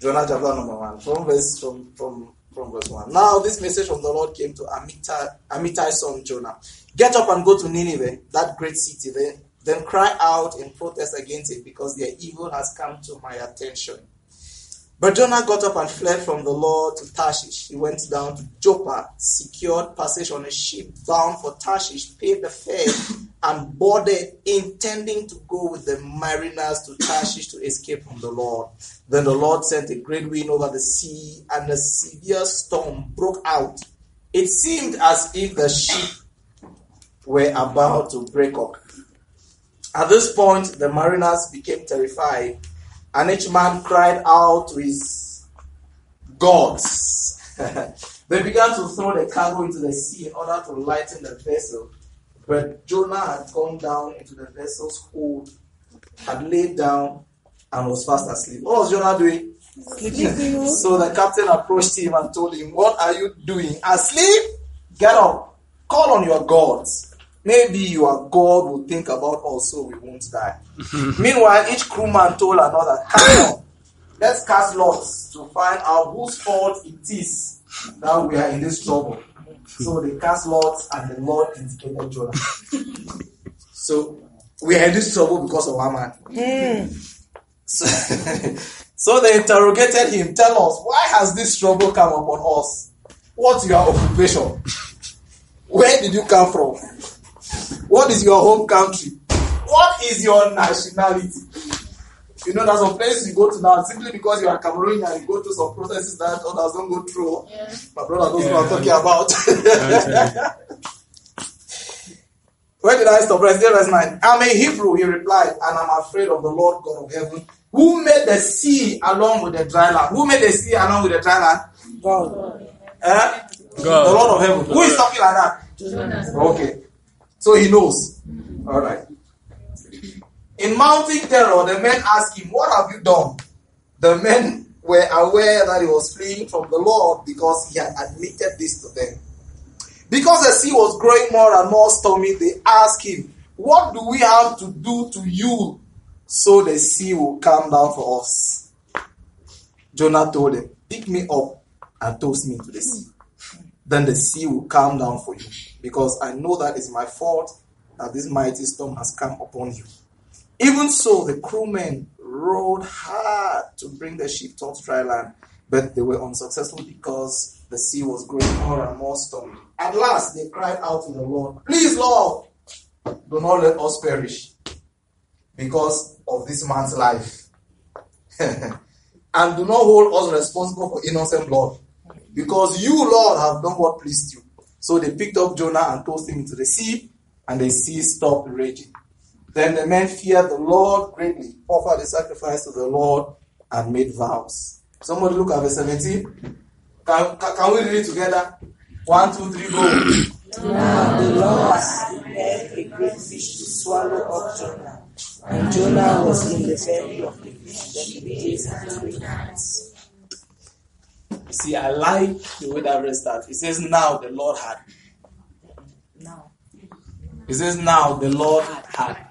Jonah chapter number one, from verse from from from verse one. Now this message from the Lord came to Amittai, Amittai's son Jonah. Get up and go to Nineveh, that great city. Then, then cry out in protest against it, because their evil has come to my attention. But Jonah got up and fled from the Lord to Tarshish. He went down to Joppa, secured passage on a ship bound for Tarshish, paid the fare, and boarded, intending to go with the mariners to Tarshish to escape from the Lord. Then the Lord sent a great wind over the sea, and a severe storm broke out. It seemed as if the ship were about to break up. At this point, the mariners became terrified and each man cried out to his gods. they began to throw the cargo into the sea in order to lighten the vessel. But Jonah had gone down into the vessel's hold, had laid down, and was fast asleep. What was Jonah doing? Sleeping. so the captain approached him and told him, What are you doing? Asleep? Get up. Call on your gods. Maybe your God will think about us so we won't die. Meanwhile, each crewman told another, Come on, let's cast lots to find out whose fault it is that we are in this trouble. So they cast lots and the Lord indicated Jonah. so we are in this trouble because of one man. Hmm. So, so they interrogated him, tell us, why has this trouble come upon us? What's your occupation? Where did you come from? What is your home country? What is your nationality? You know, there's some places you go to now simply because you are Cameroonian you go through some processes that others don't go through. Yeah. My brother knows what I'm talking about. Where did I stop? Verse 8, verse 9. I'm a Hebrew, he replied, and I'm afraid of the Lord God of heaven, who made the sea along with the dry land. Who made the sea along with the dry land? God. Eh? God. The Lord of heaven. Who is talking like that? Okay. So he knows. All right. In mounting terror, the men asked him, What have you done? The men were aware that he was fleeing from the Lord because he had admitted this to them. Because the sea was growing more and more stormy, they asked him, What do we have to do to you so the sea will calm down for us? Jonah told them, Pick me up and toss me into the sea then the sea will calm down for you. Because I know that it's my fault that this mighty storm has come upon you. Even so, the crewmen rowed hard to bring the ship towards dry land, but they were unsuccessful because the sea was growing more and more stormy. At last, they cried out to the Lord, Please, Lord, do not let us perish because of this man's life. and do not hold us responsible for innocent blood. Because you, Lord, have done what pleased you. So they picked up Jonah and tossed him into the sea, and the sea stopped raging. Then the men feared the Lord greatly, offered a sacrifice to the Lord, and made vows. Somebody look at verse 17. Can, can, can we read it together? One, two, three, go. Now the Lord prepared a great fish to swallow up Jonah. And Jonah was in the belly of the fish for three days and three nights. See, I like the way that verse starts. It says, Now the Lord had. Now. It says, Now the Lord had.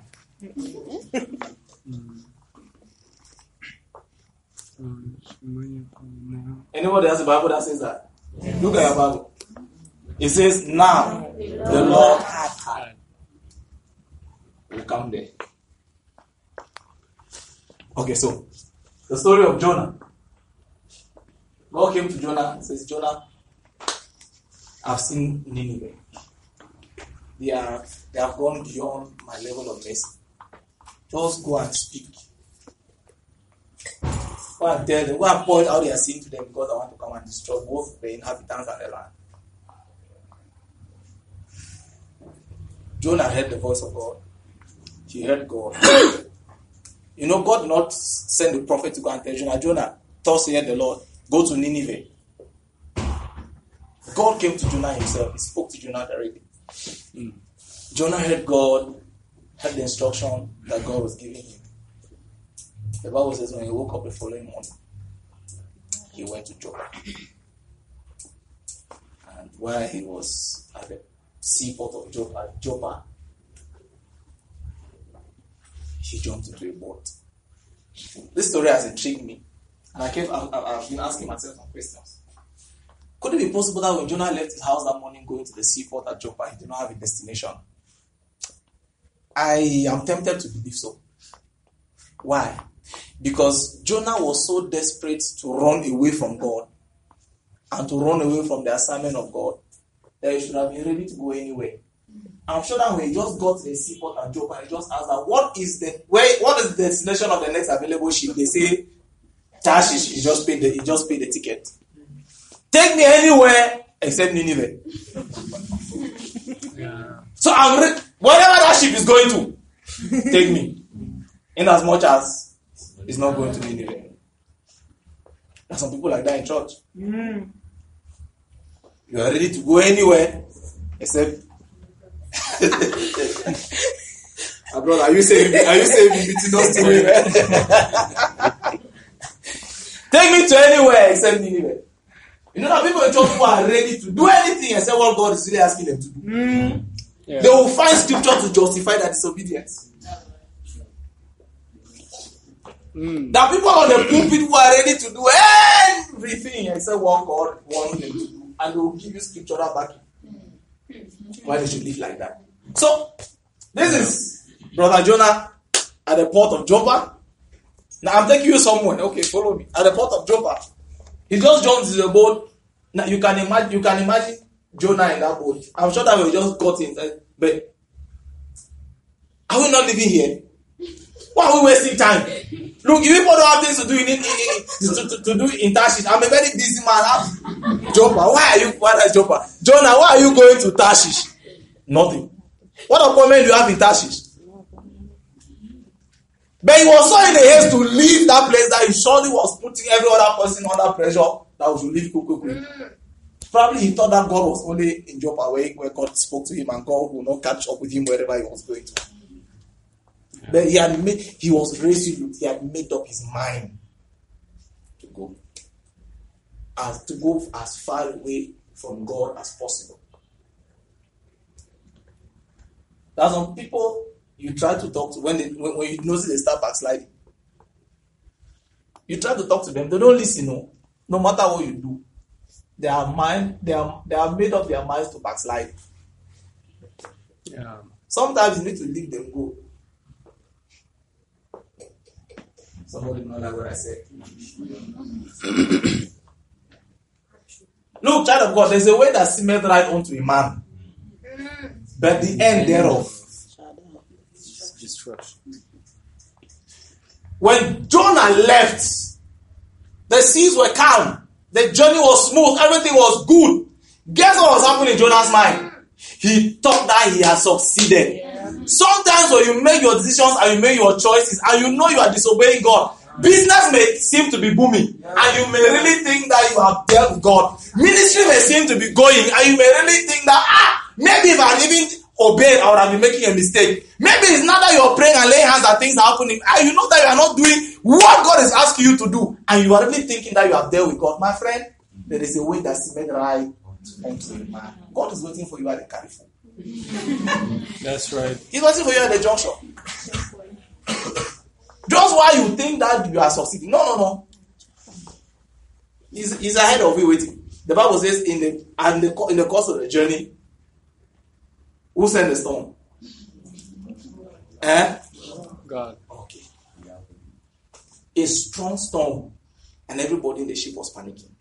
Anybody has a Bible that says that? Look at your Bible. It says, Now the Lord had had. We'll come there. Okay, so the story of Jonah. God came to Jonah says, Jonah, I've seen Nineveh. They are they have gone beyond my level of mercy. Just go and speak. Go and tell them, go and point out their sin to them because I want to come and destroy both the inhabitants and the land. Jonah heard the voice of God. He heard God. you know, God did not send the prophet to go and tell Jonah, Jonah, thus said the Lord, go to Nineveh. God came to Jonah himself. He spoke to Jonah directly. Hmm. Jonah heard God, heard the instruction that God was giving him. The Bible says when he woke up the following morning, he went to Joppa. And while he was at the seaport of Joppa, Joppa he jumped into a boat. This story has intrigued me. And I kept, I, I, I've been asking myself some questions. Could it be possible that when Jonah left his house that morning going to the seaport at Joppa, he did not have a destination? I am tempted to believe so. Why? Because Jonah was so desperate to run away from God and to run away from the assignment of God that he should have been ready to go anywhere. I'm sure that when he just got to the seaport at Joppa, he just asked that what is the where what is the destination of the next available ship? They say Tarshish. He just paid the he just paid the ticket. Take me anywhere except Nineveh. Yeah. So I'm re- wherever that ship is going to, take me. In as much as it's not going to Nineveh. There's some people like that in church. Hmm. You are ready to go anywhere except. Brother, are you saying are you saying between us two women? Take me to anywhere except Nineveh. You know that people in church who are ready to do anything except what God is really asking them to do. Yeah. They will find scripture to justify their disobedience. Mm. There are people on the pulpit who are ready to do everything except what God wants them to do, and they will give you scriptural backing why they should live like that. So, this is Brother Jonah at the port of Joppa. Now I'm taking you somewhere. Okay, follow me. At the port of Joppa, he just jumps in the boat. Now you can imagine. You can imagine Jonah in that boat. I'm sure that we just got in. But are we not living here? Why are we wasting time? Look, if people don't have things to do in, in, in, to, to, to do in Tarshish, I'm a very busy man. Joppa, why are you? Why Joppa? Jonah, why are you going to Tarshish? Nothing. What appointment do you have in Tarshish? But he was so in a haste to leave that place that he surely was putting every other person under pressure that we should leave quickly. Mm. Probably he thought that God was only in Joppa where, where God spoke to him and God would not catch up with him wherever he was going to. But he had made he was resolute, he had made up his mind to go. As to go as far away from God as possible. There are some people you try to talk to when they when, when you notice they start backsliding. You try to talk to them, they don't listen, no, no matter what you do. They are mind, they are they are made up their minds to backslide. Yeah. Sometimes you need to leave them go. Somebody know like what I said. Look, child of God, there's a way that seemeth right unto a man, but the end thereof. When Jonah left, the seas were calm, the journey was smooth, everything was good. Guess what was happening in Jonah's mind? He thought that he had succeeded. Sometimes when you make your decisions and you make your choices and you know you are disobeying God, business may seem to be booming and you may really think that you have dealt with God. Ministry may seem to be going and you may really think that, ah, maybe if I even obeyed, I would have been making a mistake. Maybe it's not that you're praying and laying hands and things are happening and you know that you are not doing what God is asking you to do and you are really thinking that you are there with God. My friend, there is a way that's made right unto a man. God is waiting for you at the Carrefour. That's right. He's waiting for you at the junction. Just why you think that you are succeeding. No, no, no. He's, he's ahead of you waiting. The Bible says in the and the in the course of the journey, who sent the storm? Eh? God. Okay. A strong storm, and everybody in the ship was panicking.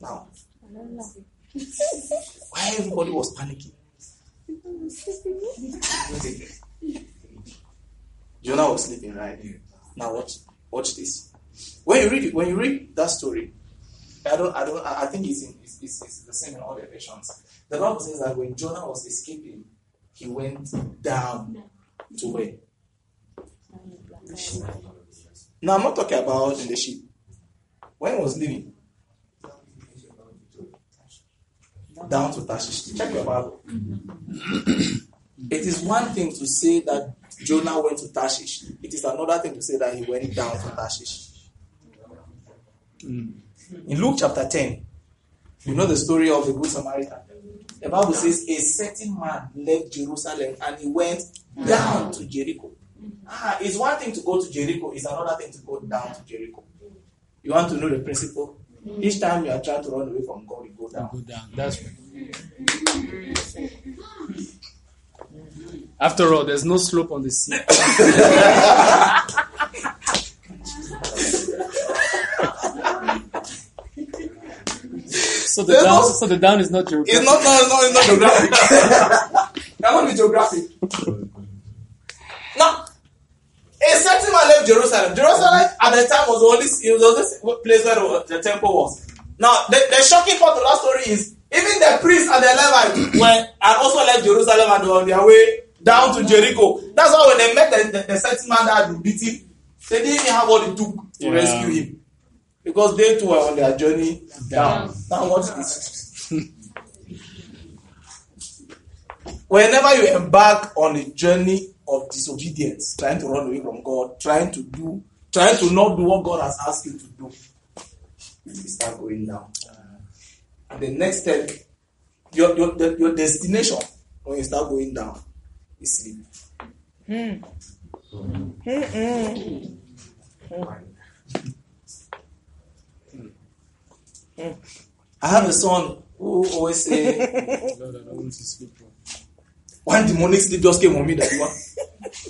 Now, why everybody was panicking? Jonah was sleeping, right? Now watch, watch this. When you read it, when you read that story, I don't, I don't, I think it's, in, it's, it's, it's the same in all the versions. The Bible says that when Jonah was escaping, he went down to where? Now I'm not talking about the ship. When he was leaving, down to Tarshish. Check your Bible. it is one thing to say that Jonah went to Tarshish. It is another thing to say that he went down to Tarshish. Mm. In Luke chapter 10, you know the story of the Good Samaritan. The Bible says a certain man left Jerusalem and he went down to Jericho. Ah, it's one thing to go to Jericho, it's another thing to go down to Jericho. You want to know the principle? Each time you are trying to run away from God, you go down. Go down. That's right. After all, there's no slope on the sea. so the There's down, no- so the down is not geographic. It's not, no, it's not, it's not geographic. Cannot be geographic. Now, a certain man left Jerusalem. Jerusalem at the time was the only it was this place where the, the temple was. Now, the, the shocking part of that story is even the priests and the Levites were and also left Jerusalem and were on their way down to Jericho. That's why when they met the, the, the certain man that had been beaten, they didn't even have what it took to Yeah. rescue him. Because they too were on their journey down. Down. Now, what is Whenever you embark on a journey of disobedience, trying to run away from God, trying to do, trying to not do what God has asked you to do, you start going down. And the next step, your your your destination when you start going down is sleep. Hmm. Mm-hmm. Mm-hmm. I have a son who always say Lord, I don't want to sleep. one demonic sleep just came on me that.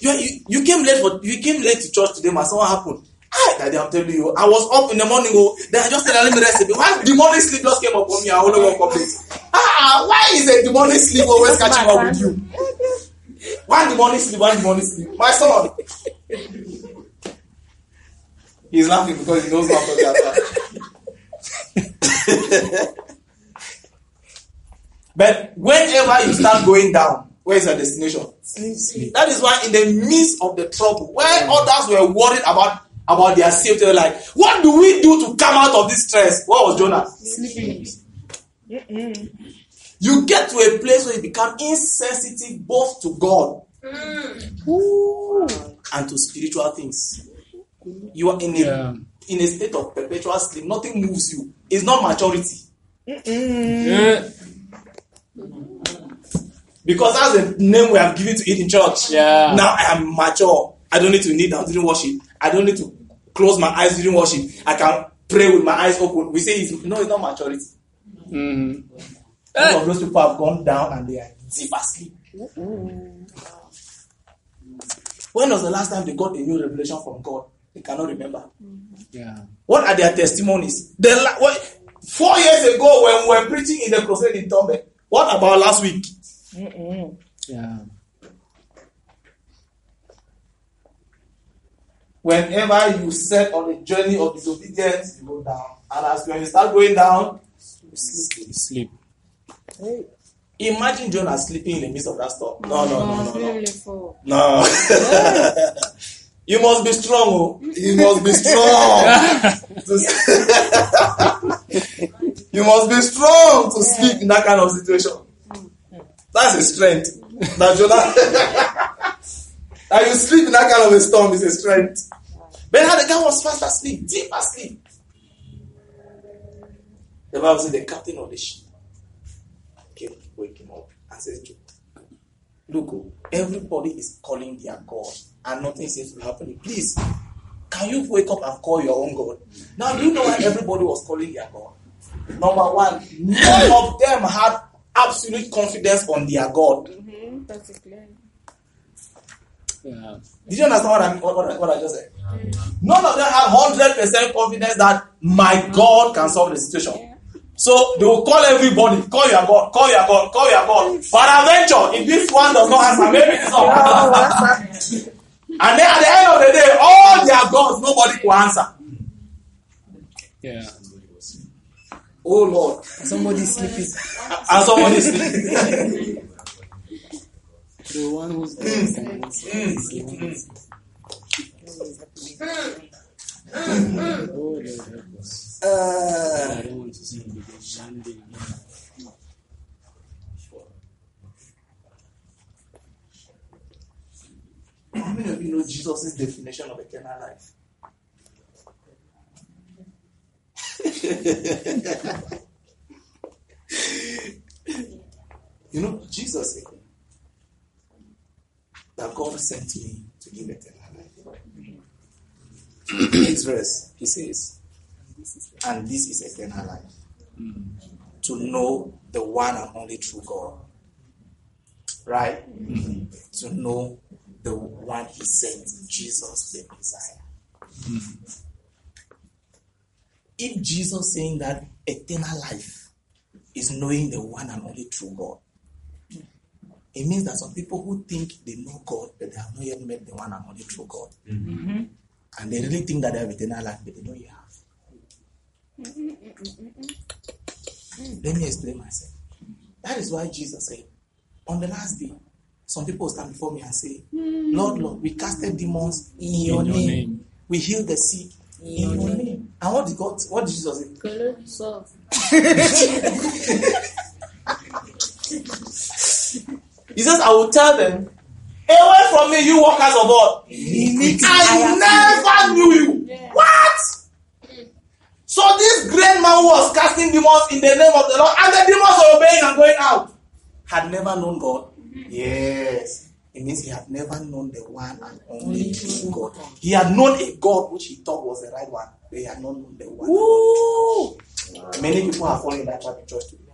You, you, you came late for you came late to church today, my son. What happened? Ah, daddy, I'm telling you, I was up in the morning. Oh, then I just said, let me rest a bit. One demonic sleep just came up on me. I only woke up late. Ah, why is a demonic sleep always catching up with you? One demonic sleep, one demonic sleep. My son. He's laughing because he knows what I'm talking about. But whenever you start going down, where is your destination? That is why, in the midst of the trouble, where others were worried about about their safety, they were like, "What do we do to come out of this stress?" What was Jonah? Sleeping. Mm-hmm. You get to a place where you become insensitive both to God mm. and to spiritual things. You are in a Yeah. In a state of perpetual sleep. Nothing moves you. It's not maturity. Yeah. Because that's the name we have given to it in church. Yeah. Now I am mature. I don't need to kneel down during worship. I don't need to close my eyes during worship. I can pray with my eyes open. We say it's no, it's not maturity. Mhm. All of those people have gone down and they are deep asleep. When was the last time they got a new revelation from God? They cannot remember. Mm-hmm. Yeah. What are their testimonies? The la- what, four years ago, when we were preaching in the crusade in Tombe, what about last week? Mm-hmm. Yeah. Whenever you set on a journey of disobedience, you go down. And as when you start going down, you sleep. Sleep. Imagine Jonah sleeping in the midst of that storm. No, no, no, no, no. Beautiful. No. you must be strong. Oh. You must be strong. You must be strong to sleep in that kind of situation. That's a strength. That Jonah. that you sleep in that kind of a storm is a strength. But now the guy was fast asleep, deep asleep. The Bible says the captain of the ship came, wake him up and says, Look, oh, everybody is calling their God and nothing seems to be happening. Please, can you wake up and call your own God? Now, do you know why everybody was calling their God? Number one, none of them had absolute confidence on their God. Mm-hmm. That's clear. Yeah. Did you understand what I, what, what, I- what I just said? None of them had 100% confidence that my God can solve the situation. So they will call everybody, call your God, call your God, call your God. Peradventure, if this one does not answer, maybe this one. And then at the end of the day, all their gods, nobody will answer. Yeah. Oh Lord. Somebody sleeping. And someone is sleeping. The one who's Oh, Lord help us. Uh, I don't want to sleep because one day. how many of you know Jesus' definition of eternal life? you know, Jesus said that God sent me to give eternal life. Next verse, he says, And this is eternal life. To know the one and only true God. Right? Mm-hmm. To know the one he sent, Jesus the Messiah. If Jesus saying that eternal life is knowing the one and only true God, it means that some people who think they know God, but they have not yet met the one and only true God. Mm-hmm. And they really think that they have eternal life, but they don't yet have. Mm-hmm. Let me explain myself. That is why Jesus said, on the last day, some people stand before me and say, Lord, Lord, we casted demons in your, In your name. name. We healed the sick in your name. And what did God, what did Jesus say? Sọ. He says, I will tell them, away from me, you workers of God. I never knew you. What? So this great man was casting demons in the name of the Lord, and the demons were obeying and going out, had never known God. Yes. It means he had never known the one and only true God. He had known a God which he thought was the right one, but he had not known the one. Many people are falling in that trap in church today.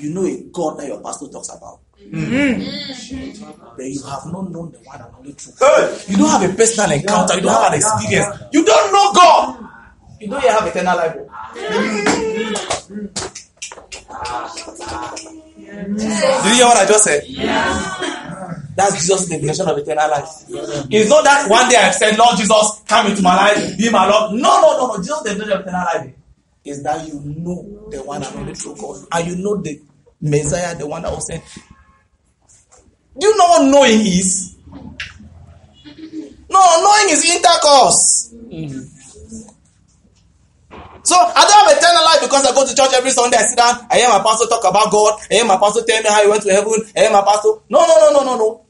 You know a God that your pastor talks about. But you have not known the one and only truth. You don't have a personal encounter. You don't have an experience. You don't know God. You don't yet have eternal life. Did you hear what I just said? That's Jesus' definition of eternal life. It's not that one day I said, Lord Jesus, come into my life, be my Lord. No, no, no, no. Jesus' definition of eternal life is that you know the one and only true God. And you know the Messiah, the one that was sent. Do you know what knowing is? No, knowing is intercourse. So I don't have life because I go to church every Sunday. I sit down. I hear my pastor talk about God. I hear my pastor tell me how he went to heaven. I hear my pastor. No, no, no, no, no, no.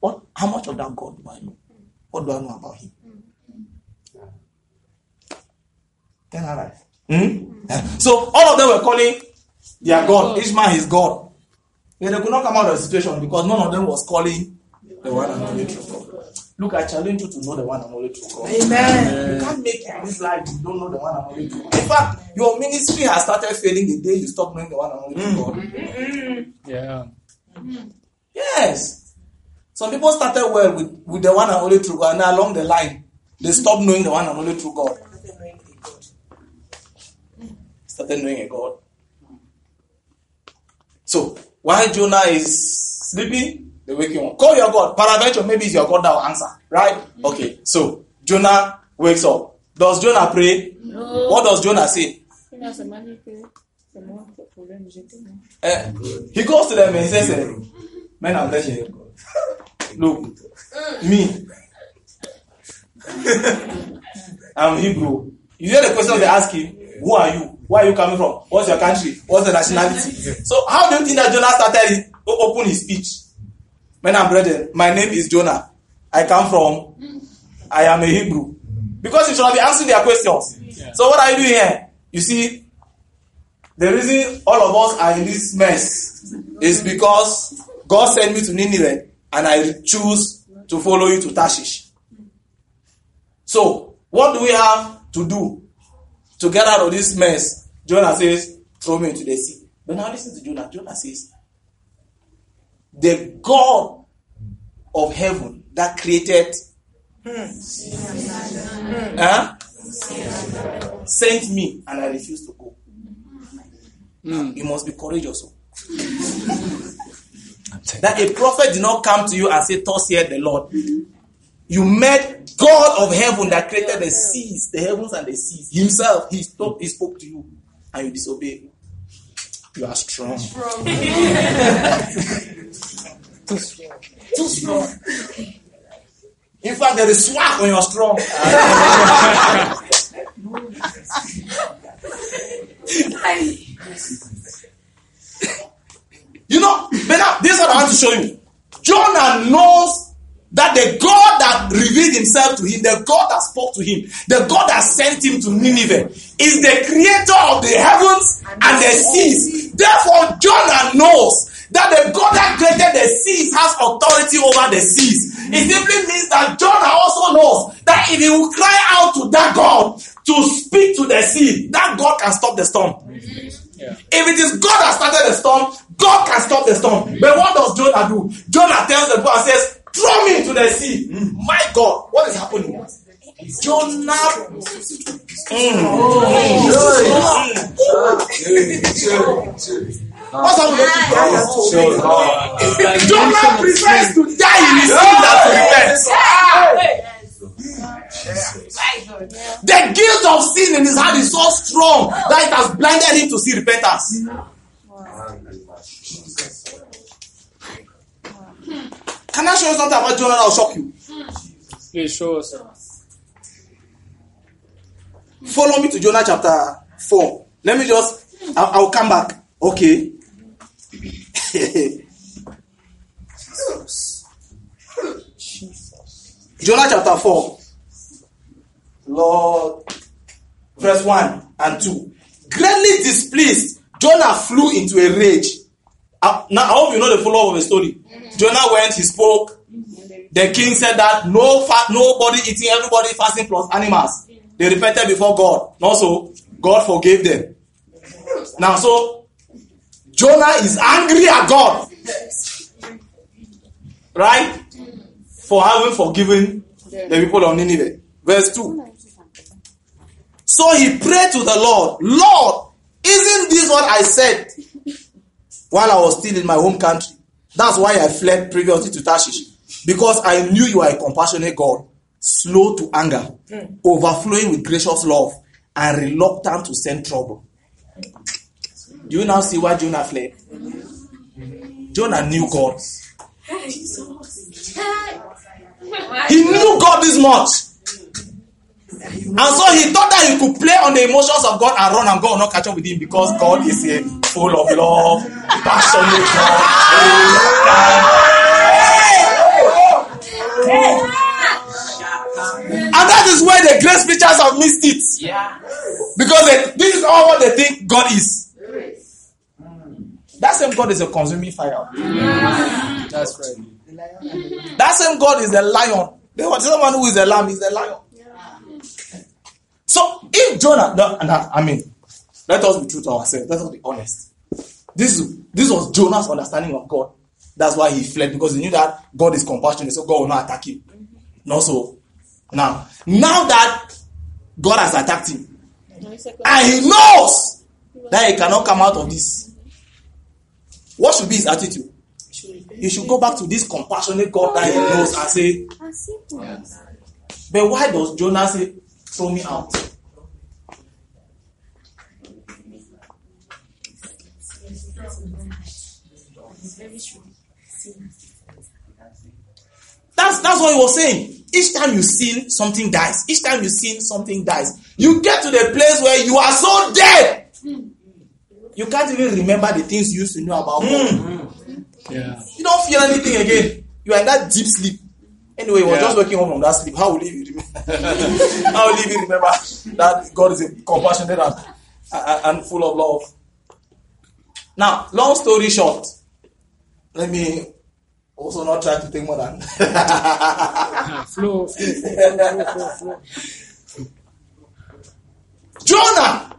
What? How much of that God do I know? What do I know about Him? Eternal life. Hmm? So all of them were calling their God. Each man is God. Yeah, they could not come out of the situation because none of them was calling the one and true God. Look, I challenge you to know the one and only true God. Amen. You can't make it in this life if you don't know the one and only true God. In fact, your ministry has started failing the day you stop knowing the one and only true God. Mm-hmm. Yeah. Yes. Some people started well with, with the one and only true God, and along the line, they stopped knowing the one and only true God. Started knowing a God. So, while Jonah is sleeping, the waking one. Call your God. Paraventure, maybe it's your God that will answer. Right? Okay. So, Jonah wakes up. Does Jonah pray? No. What does Jonah say? Kila semana que se mueve por el jeté. Eh, he goes to them and he says, eh, Men, I'm telling you. Look, me. I'm Hebrew. You hear the question they ask him, Who are you? Where are you coming from? What's your country? What's the nationality? So, how do you think that Jonah started his, o- open his speech? Men and brethren, my name is Jonah. I come from, I am a Hebrew. Because you should been answering their questions. So, what are you doing here? You see, the reason all of us are in this mess is because God sent me to Nineveh and I choose to follow you to Tarshish. So, what do we have to do to get out of this mess? Jonah says, throw me into the sea. But now listen to Jonah. Jonah says, the God of heaven that created hmm. huh, sent me and I refused to go. Hmm. You must be courageous. that a prophet did not come to you and say, Thus saith the Lord. You met God of heaven that created the seas, the heavens and the seas. Himself, He spoke, he spoke to you and you disobeyed. You are strong. Too strong. Too strong. In fact, there is swag when you're strong. You know, but this is what I want to show you. Jonah knows that the God that revealed himself to him, the God that spoke to him, the God that sent him to Nineveh, is the creator of the heavens and the seas. Therefore, Jonah knows that the God that created the seas has authority over the seas. It mm. simply means that Jonah also knows that if he will cry out to that God to speak to the sea. That God can stop the storm. Yeah. If it is God that started the storm, God can stop the storm. But what does Jonah do? Jonah tells the people and says, Throw me into the sea. My God, what is happening? Jonah. Mm. What's happening? Jonah prefers to die in his sin than to repent. The guilt of sin in his heart is so strong that it has blinded him to see repentance. Can I show you something about Jonah that will shock you? Please show us. Follow me to Jonah chapter 4. Let me just, I'll, I'll come back. Okay. Jonah chapter 4. Lord. Verse 1 and 2. Greatly displeased, Jonah flew into a rage. Uh, now, I hope you know the follow of the story. Jonah went, he spoke. The king said that no fa- nobody eating, everybody fasting plus animals. They repented before God. Also, God forgave them. Now, so Jonah is angry at God, right? For having forgiven the people of Nineveh. Verse 2. So he prayed to the Lord, Lord, isn't this what I said while I was still in my home country? That's why I fled previously to Tarshish. Because I knew you are a compassionate God, slow to anger, hmm. overflowing with gracious love, and reluctant to send trouble. Do you now see why Jonah fled? Jonah knew God. He knew God this much. And so he thought that he could play on the emotions of God and run and God will not catch up with him because God is a full of love, passionate God. And that is where the great preachers have missed it. Because they, this is all what they think God is. That same God is a consuming fire. That's right. That same God is a lion. There was someone who is a lamb, is a lion. So if Jonah, no, no, I mean, let us be true to ourselves. Let us be honest. This this was Jonah's understanding of God. That's why he fled because he knew that God is compassionate, so God will not attack him. No, so now, now that God has attacked him, and he knows that he cannot come out of this, what should be his attitude? He should go back to this compassionate God that he knows and say, But why does Jonah say, throw me out? That's that's what he was saying. Each time you sin, something dies. Each time you sin, something dies. You get to the place where you are so dead. You can't even remember the things you used to know about God. Hmm. Yeah. You don't feel anything again. You are in that deep sleep. Anyway, he was Yeah. just waking up from that sleep. How will you remember? How will he remember that God is a compassionate and, and and full of love? Now, long story short, let me also not try to take more than. Flow, flow, flow, flow. Jonah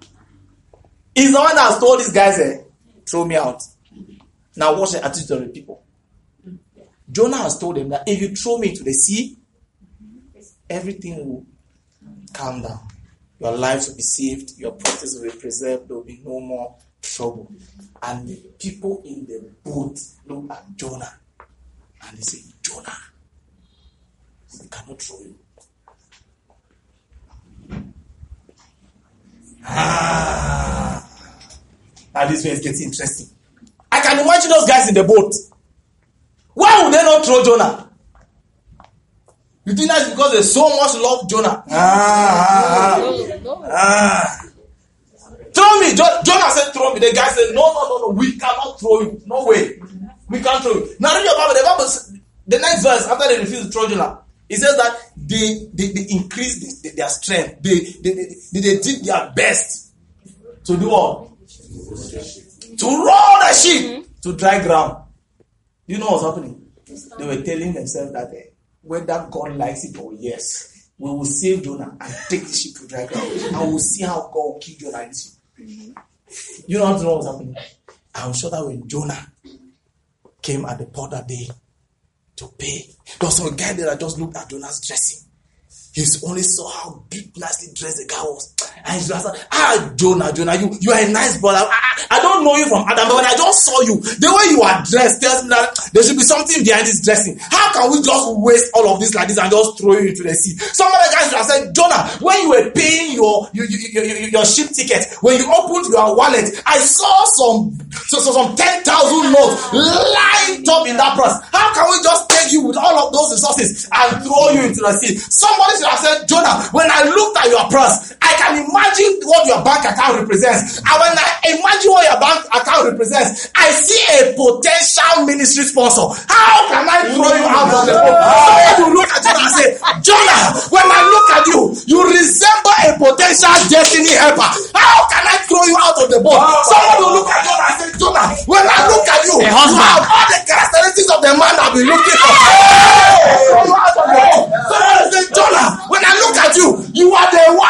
is the one that has told these guys, eh, throw me out. Now, watch the attitude of the people. Jonah has told them that if you throw me into the sea, everything will calm down. Your lives will be saved, your properties will be preserved, there will be no more trouble. And the people in the boat look at Jonah and they say, Jonah, we cannot throw you. Ah. Now this way is getting interesting. I can imagine those guys in the boat. Why would they not throw Jonah? You think that's because they so much love Jonah? Ah, ah, ah. ah. Throw me. Jo- Jonah said, throw me. The guy said, no, no, no, no. We cannot throw you. No way. We can't throw you. Now read your Bible. The Bible, s- the next verse, after they refused to throw Jonah, it says that they, they, they increased the- their strength. They, they, they, they, did their best to do what? To roll the ship to dry ground. You know what's happening? They were telling themselves that eh, whether God likes it or yes, we will save Jonah and take the ship to dry ground. And we'll see how God will kill Jonah in the ship. You don't have to know what's happening. I'm sure that when Jonah came at the port that day to pay, there was some guy there that just looked at Jonah's dressing. He only saw how big, nicely dressed the guy was. And was like, ah, Jonah, Jonah, you, you are a nice brother. I, I don't know you from Adam, but when I just saw you, the way you are dressed tells me that there should be something behind this dressing. How can we just waste all of this like this and just throw you into the sea? Some other guys should have said, Jonah, when you were paying your, your, your, your, ship ticket, when you opened your wallet, I saw some, so, so some 10,000 notes lined up in that purse. How can we just take you with all of those resources and throw you into the sea? Somebody I said, Jonah, when I looked at your purse, I can imagine what your bank account represents. And when I imagine what your bank account represents, I see a potential ministry sponsor. How can I throw you out of the mm. boat? Somebody will look at Jonah and say, Jonah, when I look at you, you resemble a potential destiny helper. How can I throw you out of the boat? Somebody will look at Jonah and say, Jonah, when I look at you, you have all the characteristics of the man I've been looking for. Somebody will say, Jonah, when I look at you, you are the one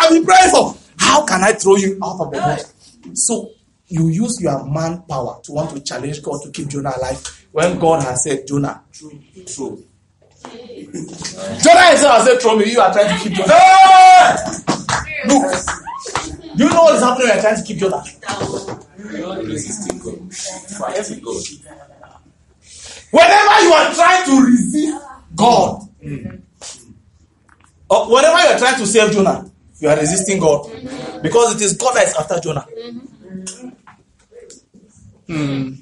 I've been praying for. How can I throw you out of the boat? So you use your manpower to want to challenge God to keep Jonah alive when God has said, Jonah, true. true. Jonah himself has said, throw me. You are trying to keep Jonah. Look, do you know what is happening when you're trying to keep Jonah? Resisting God. Fighting God. Whenever you are trying to resist God, mm. Or whenever you are trying to save Jonah, you are resisting God. Mm-hmm. Because it is God that is after Jonah. Mm.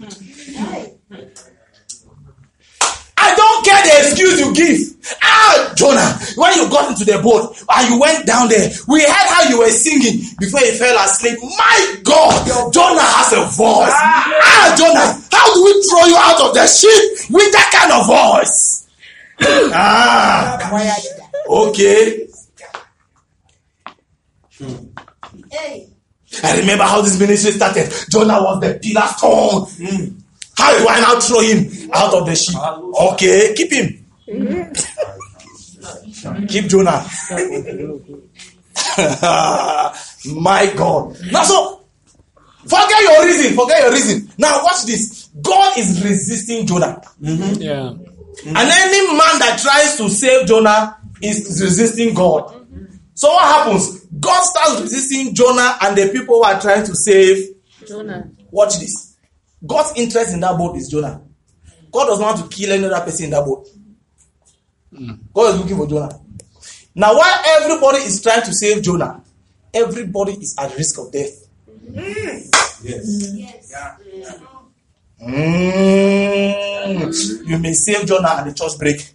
I don't care the excuse you give. Ah, Jonah, when you got into the boat and you went down there, we heard how you were singing before you fell asleep. My God, Jonah has a voice. Ah, Jonah, how do we throw you out of the ship with that kind of voice? ah. Okay. Hmm. I remember how this ministry started. Jonah was the pillar stone. Mm. How do I now throw him out of the ship? Okay, keep him. keep Jonah. My God. Now, so forget your reason. Forget your reason. Now, watch this. God is resisting Jonah. Mm-hmm. Yeah. Mm-hmm. And any man that tries to save Jonah is resisting God. So what happens? God starts resisting Jonah and the people who are trying to save Jonah. Watch this. God's interest in that boat is Jonah. God does not want to kill any other person in that boat. God is looking for Jonah. Now, while everybody is trying to save Jonah, everybody is at risk of death. Mm. Yes. yes. Yeah. Mm. You may save Jonah and the church break.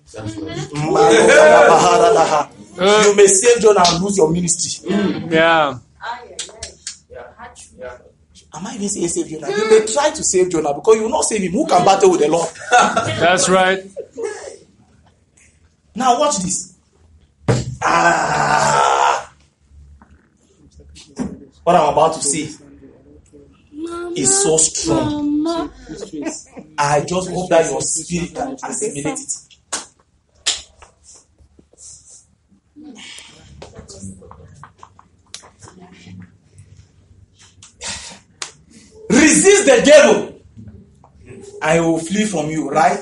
You may save Jonah and lose your ministry. Mm. Yeah. Am I even saying save Jonah? You may try to save Jonah because you will not save him. Who can battle with the Lord? That's right. Now watch this. Ah. What I'm about to say is so strong. I just hope that your spirit can assimilate it. Resist the devil, I will flee from you, right?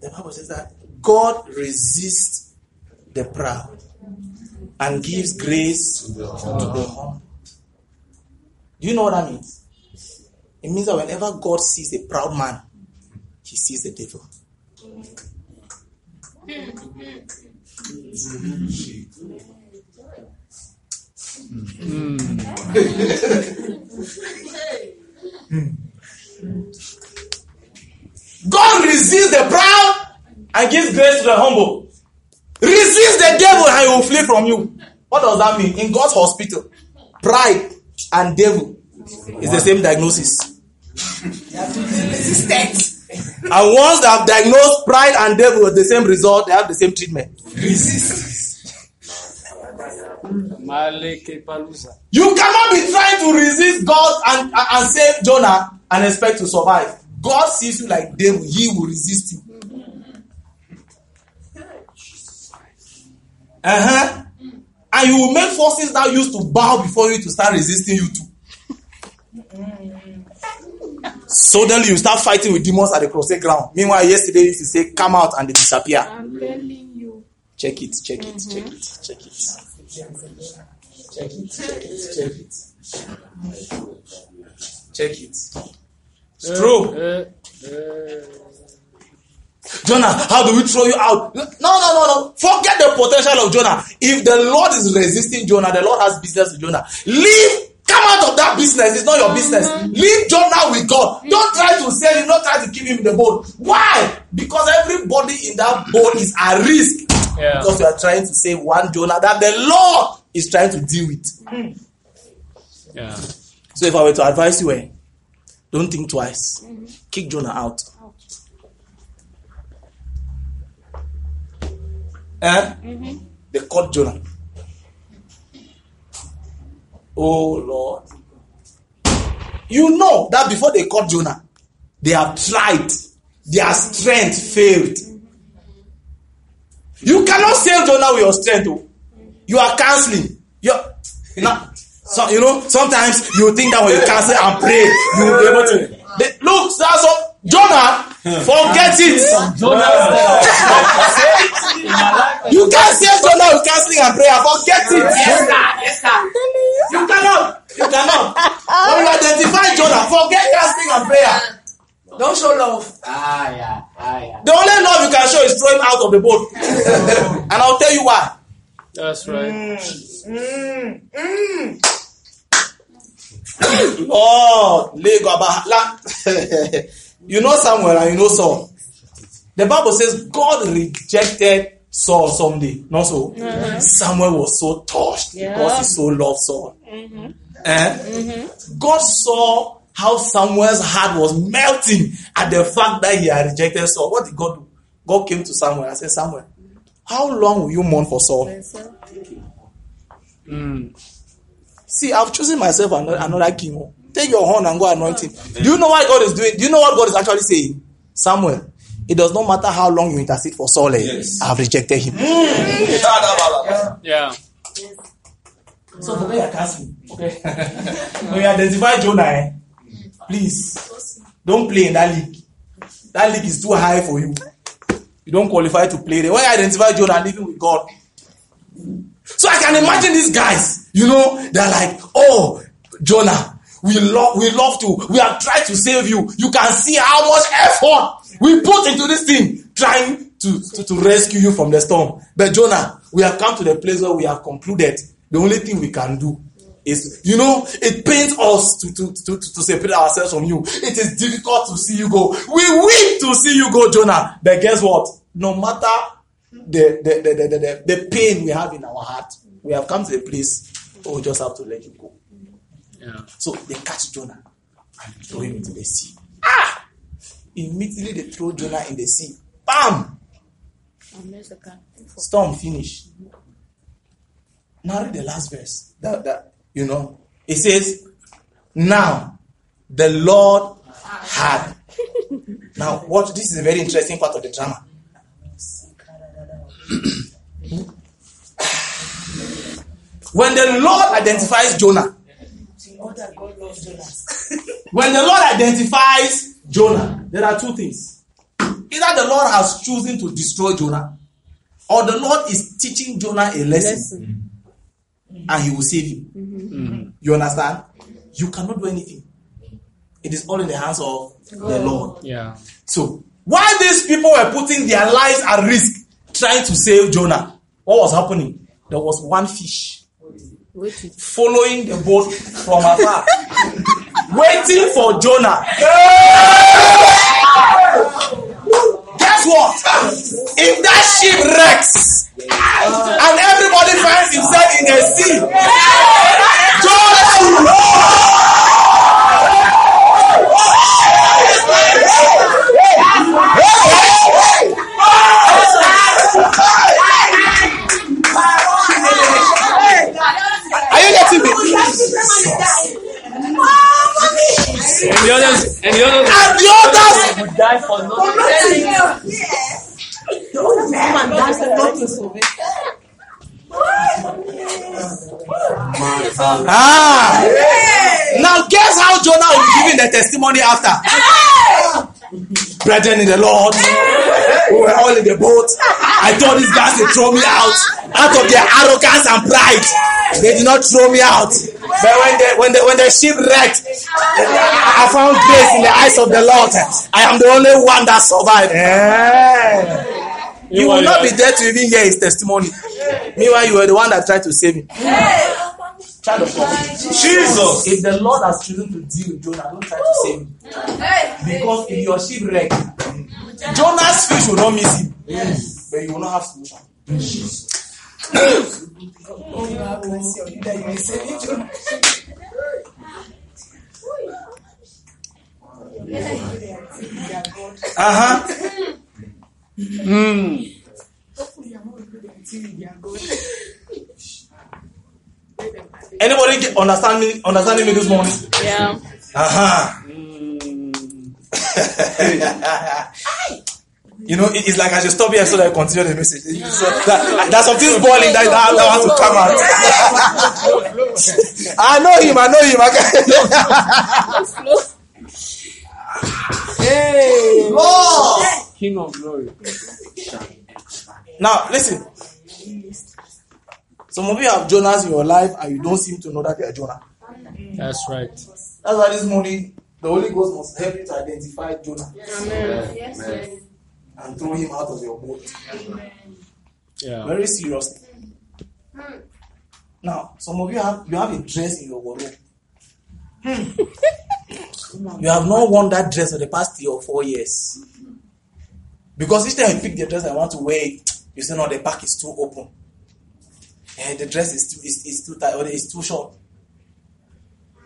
The Bible says that God resists the proud and gives grace to the humble. Do you know what that means? It means that whenever God sees a proud man, he sees the devil. Hmm. God resists the proud and gives grace to the humble. Resist the devil and he will flee from you. What does that mean? In God's hospital, pride and devil is the same diagnosis. And once they have diagnosed pride and devil with the same result, they have the same treatment. Resist. You cannot be trying to resist God and, and save Jonah and expect to survive. God sees you like devil, he will resist you. Uh-huh. And you will make forces that used to bow before you to start resisting you too. Suddenly you start fighting with demons at the crusade ground. Meanwhile, yesterday you used to say, come out and they disappear. I'm telling you. Check it, check it, check it, check it. Check it, check it, check it. Check it. It's true. Uh, uh, Jonah, how do we throw you out? No, no, no, no. Forget the potential of Jonah. If the Lord is resisting Jonah, the Lord has business with Jonah. Leave. Come out of that business. It's not your business. Mm-hmm. Leave Jonah with God. Mm-hmm. Don't try to save him. Don't try to keep him in the boat. Why? Because everybody in that boat is at risk. Yeah. Because you are trying to save one Jonah that the Lord is trying to deal with. Mm-hmm. yeah. So if I were to advise you, eh, don't think twice. Kick Jonah out. Eh? They caught Jonah. Oh Lord. You know that before they caught Jonah, they have tried. Their strength failed. You cannot save Jonah with your strength. Oh. You are canceling. You're now, so you know, sometimes you think that when you cancel and pray, you will be able to. They, look, that's all. Jonah, forget it. You can't save Jonah with canceling and prayer. Forget it. Yes, sir. Yes, sir. You cannot. You cannot. When you identify Jonah, forget canceling and prayer. Don't show love. Ah, yeah. Ah, yeah. The only love you can show is throw him out of the boat. and I'll tell you why. That's right. Lord, Lego Abahala. You know Samuel and you know Saul. The Bible says God rejected Saul someday. Not so. Uh-huh. Samuel was so touched because he so loved Saul. Mm-hmm. Eh? Mm-hmm. God saw how Samuel's heart was melting at the fact that he had rejected Saul. What did God do? God came to Samuel and said, Samuel, how long will you mourn for Saul? Hmm. See, I've chosen myself another, hmm. another king. Take your horn and go anoint him. Do you know what God is doing? Do you know what God is actually saying? Samuel, it does not matter how long you intercede for Saul. eh, Yes. I have rejected him. Yeah. So I cast casting. Okay. when you identify Jonah, eh, please don't play in that league. That league is too high for you. You don't qualify to play there. When you identify Jonah, living with God. So I can imagine these guys. You know, they're like, oh, Jonah, we love, we love to, we have tried to save you. You can see how much effort we put into this thing, trying to, to, to rescue you from the storm. But Jonah, we have come to the place where we have concluded the only thing we can do is, you know, it pains us to, to, to, to, separate ourselves from you. It is difficult to see you go. We weep to see you go, Jonah. But guess what? No matter the, the, the, the, the, the, the pain we have in our heart, we have come to a place where we just have to let you go. Yeah. So they catch Jonah and throw him into the sea. Ah! Immediately they throw Jonah in the sea. Bam! Storm finish. Now read the last verse. That, that you know, it says, "Now the Lord had." now, watch. This is a very interesting part of the drama. when the Lord identifies Jonah, when the Lord identifies Jonah, there are two things. Either the Lord has chosen to destroy Jonah, or the Lord is teaching Jonah a lesson, mm-hmm. and he will save you. Mm-hmm. You understand? You cannot do anything. It is all in the hands of the Lord. Yeah. So, while these people were putting their lives at risk trying to save Jonah, what was happening? There was one fish following the boat from afar, waiting for Jonah. Guess what? If that ship wrecks and everybody finds himself in the sea, Jonah will. Are you getting me? And the others, and the others, And the others would die for nothing. Ah! Now guess how Jonah will be giving the testimony after. Brethren in the Lord, we were all in the boat. I told these guys to throw me out. Out of their arrogance and pride. They did not throw me out. But when the when the when the ship wrecked, I found grace in the eyes of the Lord. I am the only one that survived. You will not be there to even hear his testimony. Meanwhile, you were the one that tried to save him. Child of God. Jesus. If the Lord has chosen to deal with Jonah, don't try to save him. Because if your ship wreck, Jonah's fish will not miss him. But you will not have solution. Uh-huh. Anybody understand me understanding me this morning? Yeah. Uh-huh. you know, it- it's like I should stop here so that I continue the message. So that, there's some things boiling that, that, that has to come out. I know him, I know him. I can... hey, Lord. King of glory. Now, listen. Some of you have Jonahs in your life and you don't seem to know that you're Jonah. That's right. That's why this morning the Holy Ghost must help you to identify Jonah and throw him out of your boat. Yeah. Very seriously. Now, some of you have you have a dress in your wardrobe. Hmm. you have not worn that dress for the past three or four years. Because each time you pick the dress I want to wear, it, you say no, the back is too open. And the dress is too is, is too tight or it's too short.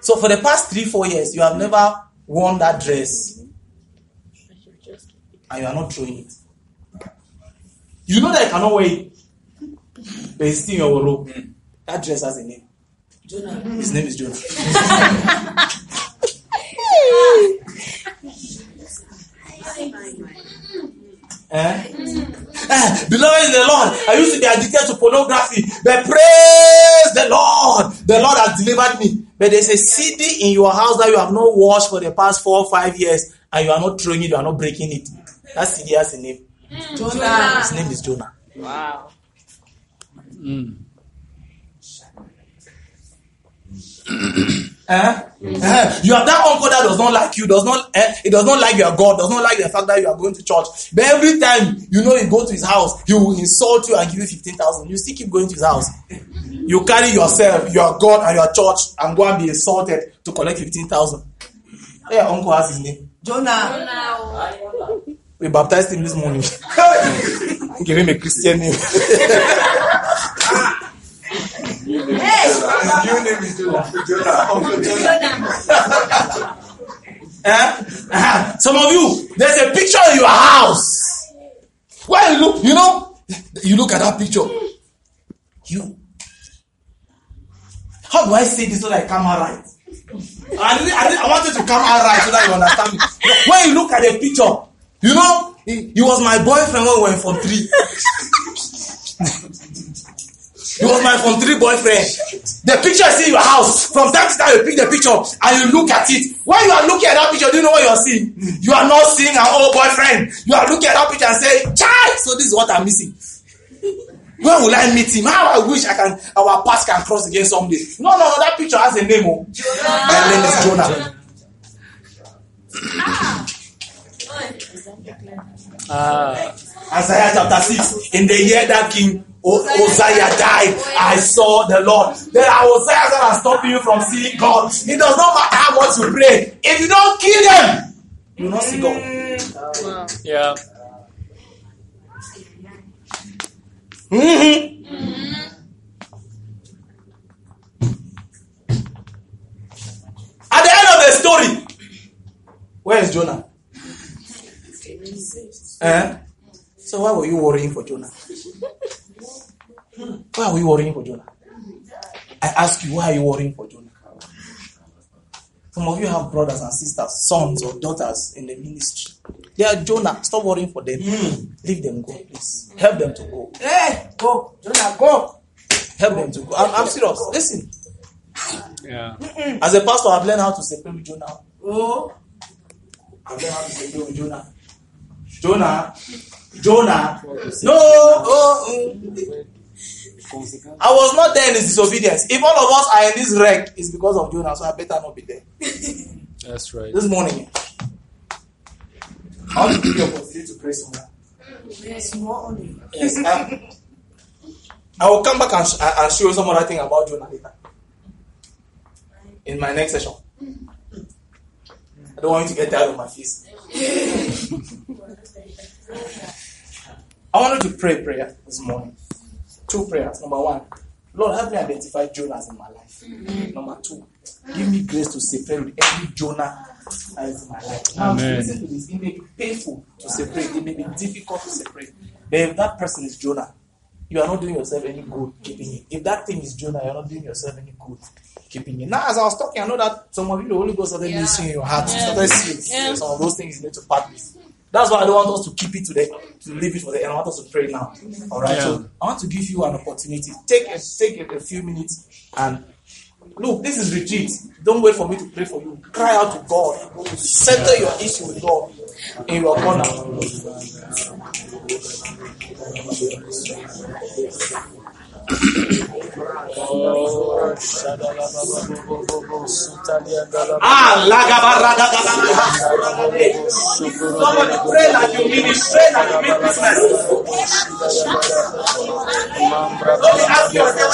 So for the past three, four years, you have never worn that dress and you are not throwing it. You know that you cannot wear it, but it's still in your wardrobe. That dress has a name. Jonah. His name is Jonah. Eh? Eh, Beloved in the Lord, I used to be addicted to pornography, but praise the Lord. The Lord has delivered me. But there's a CD in your house that you have not washed for the past four or five years, and you are not throwing it, you are not breaking it. That CD has a name. Jonah. His name is Jonah. Wow. Eh? Eh? You have that uncle that does not like you, does not, eh? He does not like your God, does not like the fact that you are going to church. But every time you know you go to his house, he will insult you and give you 15,000. You still keep going to his house. You carry yourself, your God and your church and go and be insulted to collect 15,000. Your uncle has his name. We baptized him this morning. Give him a Christian name. New name is Jonah. Jonah. Jonah. Some of you, there's a picture in your house. Where you look, you know, you look at that picture. You. How do I say this so that I come out right? I, I, I want you to come out right so that you understand me. When you look at the picture, you know, he, he was my boyfriend when we were from three. He was my from three boyfriend. The picture is in your house. From time to time, you pick the picture and you look at it. When you are looking at that picture, do you know what you are seeing? You are not seeing an old boyfriend. You are looking at that picture and say, "Child, so this is what I'm missing." When will I meet him? How I wish I can our paths can cross again someday. No, no, no, that picture has a name. Oh. My name is Jonah. Ah. Isaiah chapter 6. In the year that King O- Uzziah died, I saw the Lord. Then Uzziah is going to stop you from seeing God. It does not matter how much you pray. If you don't kill them, you will not see God. Yeah. Mhm. At the end of the story, where is Jonah? Eh? So why were you worrying for Jonah? Why were you worrying for Jonah? I ask you, why are you worrying for Jonah? Some of you have brothers and sisters, sons or daughters in the ministry. They are Jonah. Stop worrying for them. Leave them go, please. Help them to go. Hey, go. Jonah, go. Help them to go. I'm, I'm serious. Listen, Yeah. as a pastor, I've learned how to separate with Jonah. Oh. I've learned how to separate with Jonah. Jonah, Jonah. No, oh, mm. I was not there in his disobedience. If all of us are in this wreck, it's because of Jonah, so I better not be there. That's right. This morning, I want to give you an opportunity to pray somewhere. Small only. Yes. Um, I will come back and, sh- and show you some other thing about Jonah later. In my next session. I don't want you to get tired of my face. I wanted to pray prayer this morning. Two prayers. Number one, Lord, help me identify Jonahs in my life. Number two, give me grace to separate with every Jonah that is in my life. Now, Amen. listen to this. It may be painful to separate, it may be difficult to separate. But if that person is Jonah, you are not doing yourself any good keeping it. If that thing is Jonah, you're not doing yourself any good keeping it. Now, as I was talking, I know that some of you, the Holy Ghost started ministering in your heart. You started seeing some of those things you need to part with. That's why I don't want us to keep it today, to leave it for the end. I want us to pray now. All right. So I want to give you an opportunity. Take a, take a, a few minutes and look. This is retreat. Don't wait for me to pray for you. Cry out to God. Settle your issue with God in your corner. Ah, Somebody pray like you ministry, like you mean business. Don't be asking yourself